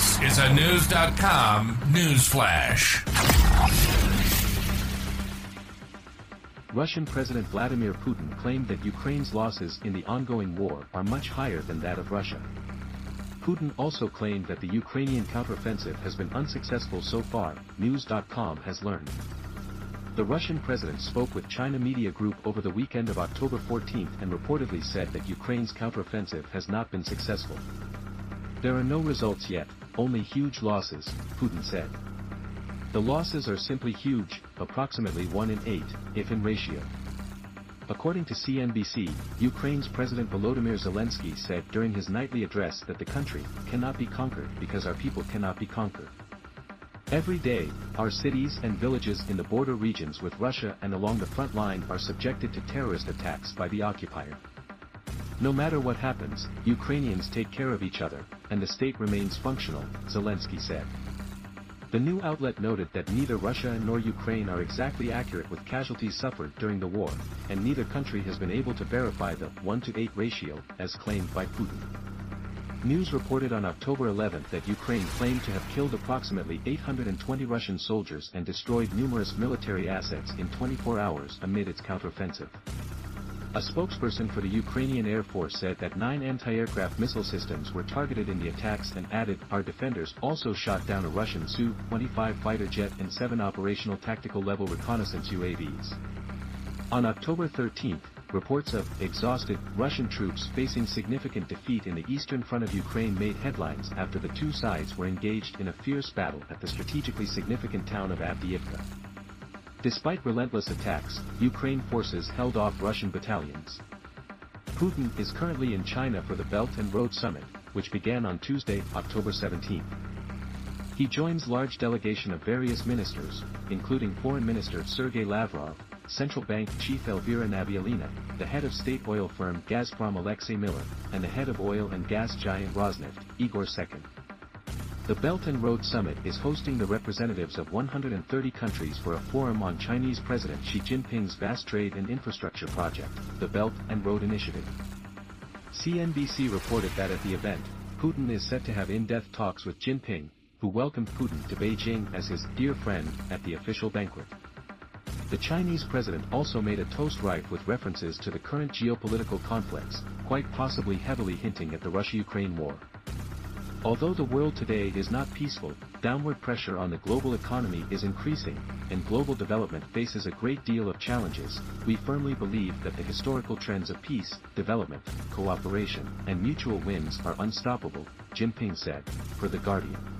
This is a News.com news flash. Russian President Vladimir Putin claimed that Ukraine's losses in the ongoing war are much higher than that of Russia. Putin also claimed that the Ukrainian counteroffensive has been unsuccessful so far, News.com has learned. The Russian president spoke with China Media Group over the weekend of October 14 and reportedly said that Ukraine's counteroffensive has not been successful. There are no results yet, only huge losses, Putin said. The losses are simply huge, approximately 1 in 8, if in ratio. According to CNBC, Ukraine's President Volodymyr Zelensky said during his nightly address that the country cannot be conquered because our people cannot be conquered. Every day, our cities and villages in the border regions with Russia and along the front line are subjected to terrorist attacks by the occupier. No matter what happens, Ukrainians take care of each other, and the state remains functional, Zelensky said. The new outlet noted that neither Russia nor Ukraine are exactly accurate with casualties suffered during the war, and neither country has been able to verify the 1 to 8 ratio, as claimed by Putin. News reported on October 11 that Ukraine claimed to have killed approximately 820 Russian soldiers and destroyed numerous military assets in 24 hours amid its counteroffensive. A spokesperson for the Ukrainian Air Force said that nine anti-aircraft missile systems were targeted in the attacks and added, our defenders also shot down a Russian Su-25 fighter jet and seven operational tactical level reconnaissance UAVs. On October 13, reports of exhausted Russian troops facing significant defeat in the eastern front of Ukraine made headlines after the two sides were engaged in a fierce battle at the strategically significant town of Avdiivka. Despite relentless attacks, Ukraine forces held off Russian battalions. Putin is currently in China for the Belt and Road Summit, which began on Tuesday, October 17. He joins large delegation of various ministers, including Foreign Minister Sergei Lavrov, Central Bank Chief Elvira Nabiullina, the head of state oil firm Gazprom Alexei Miller, and the head of oil and gas giant Rosneft, Igor Sechin. The Belt and Road Summit is hosting the representatives of 130 countries for a forum on Chinese President Xi Jinping's vast trade and infrastructure project, the Belt and Road Initiative. CNBC reported that at the event, Putin is set to have in-depth talks with Jinping, who welcomed Putin to Beijing as his dear friend at the official banquet. The Chinese president also made a toast rife with references to the current geopolitical conflicts, quite possibly heavily hinting at the Russia-Ukraine war. Although the world today is not peaceful, downward pressure on the global economy is increasing, and global development faces a great deal of challenges, we firmly believe that the historical trends of peace, development, cooperation, and mutual wins are unstoppable, Jinping said, for The Guardian.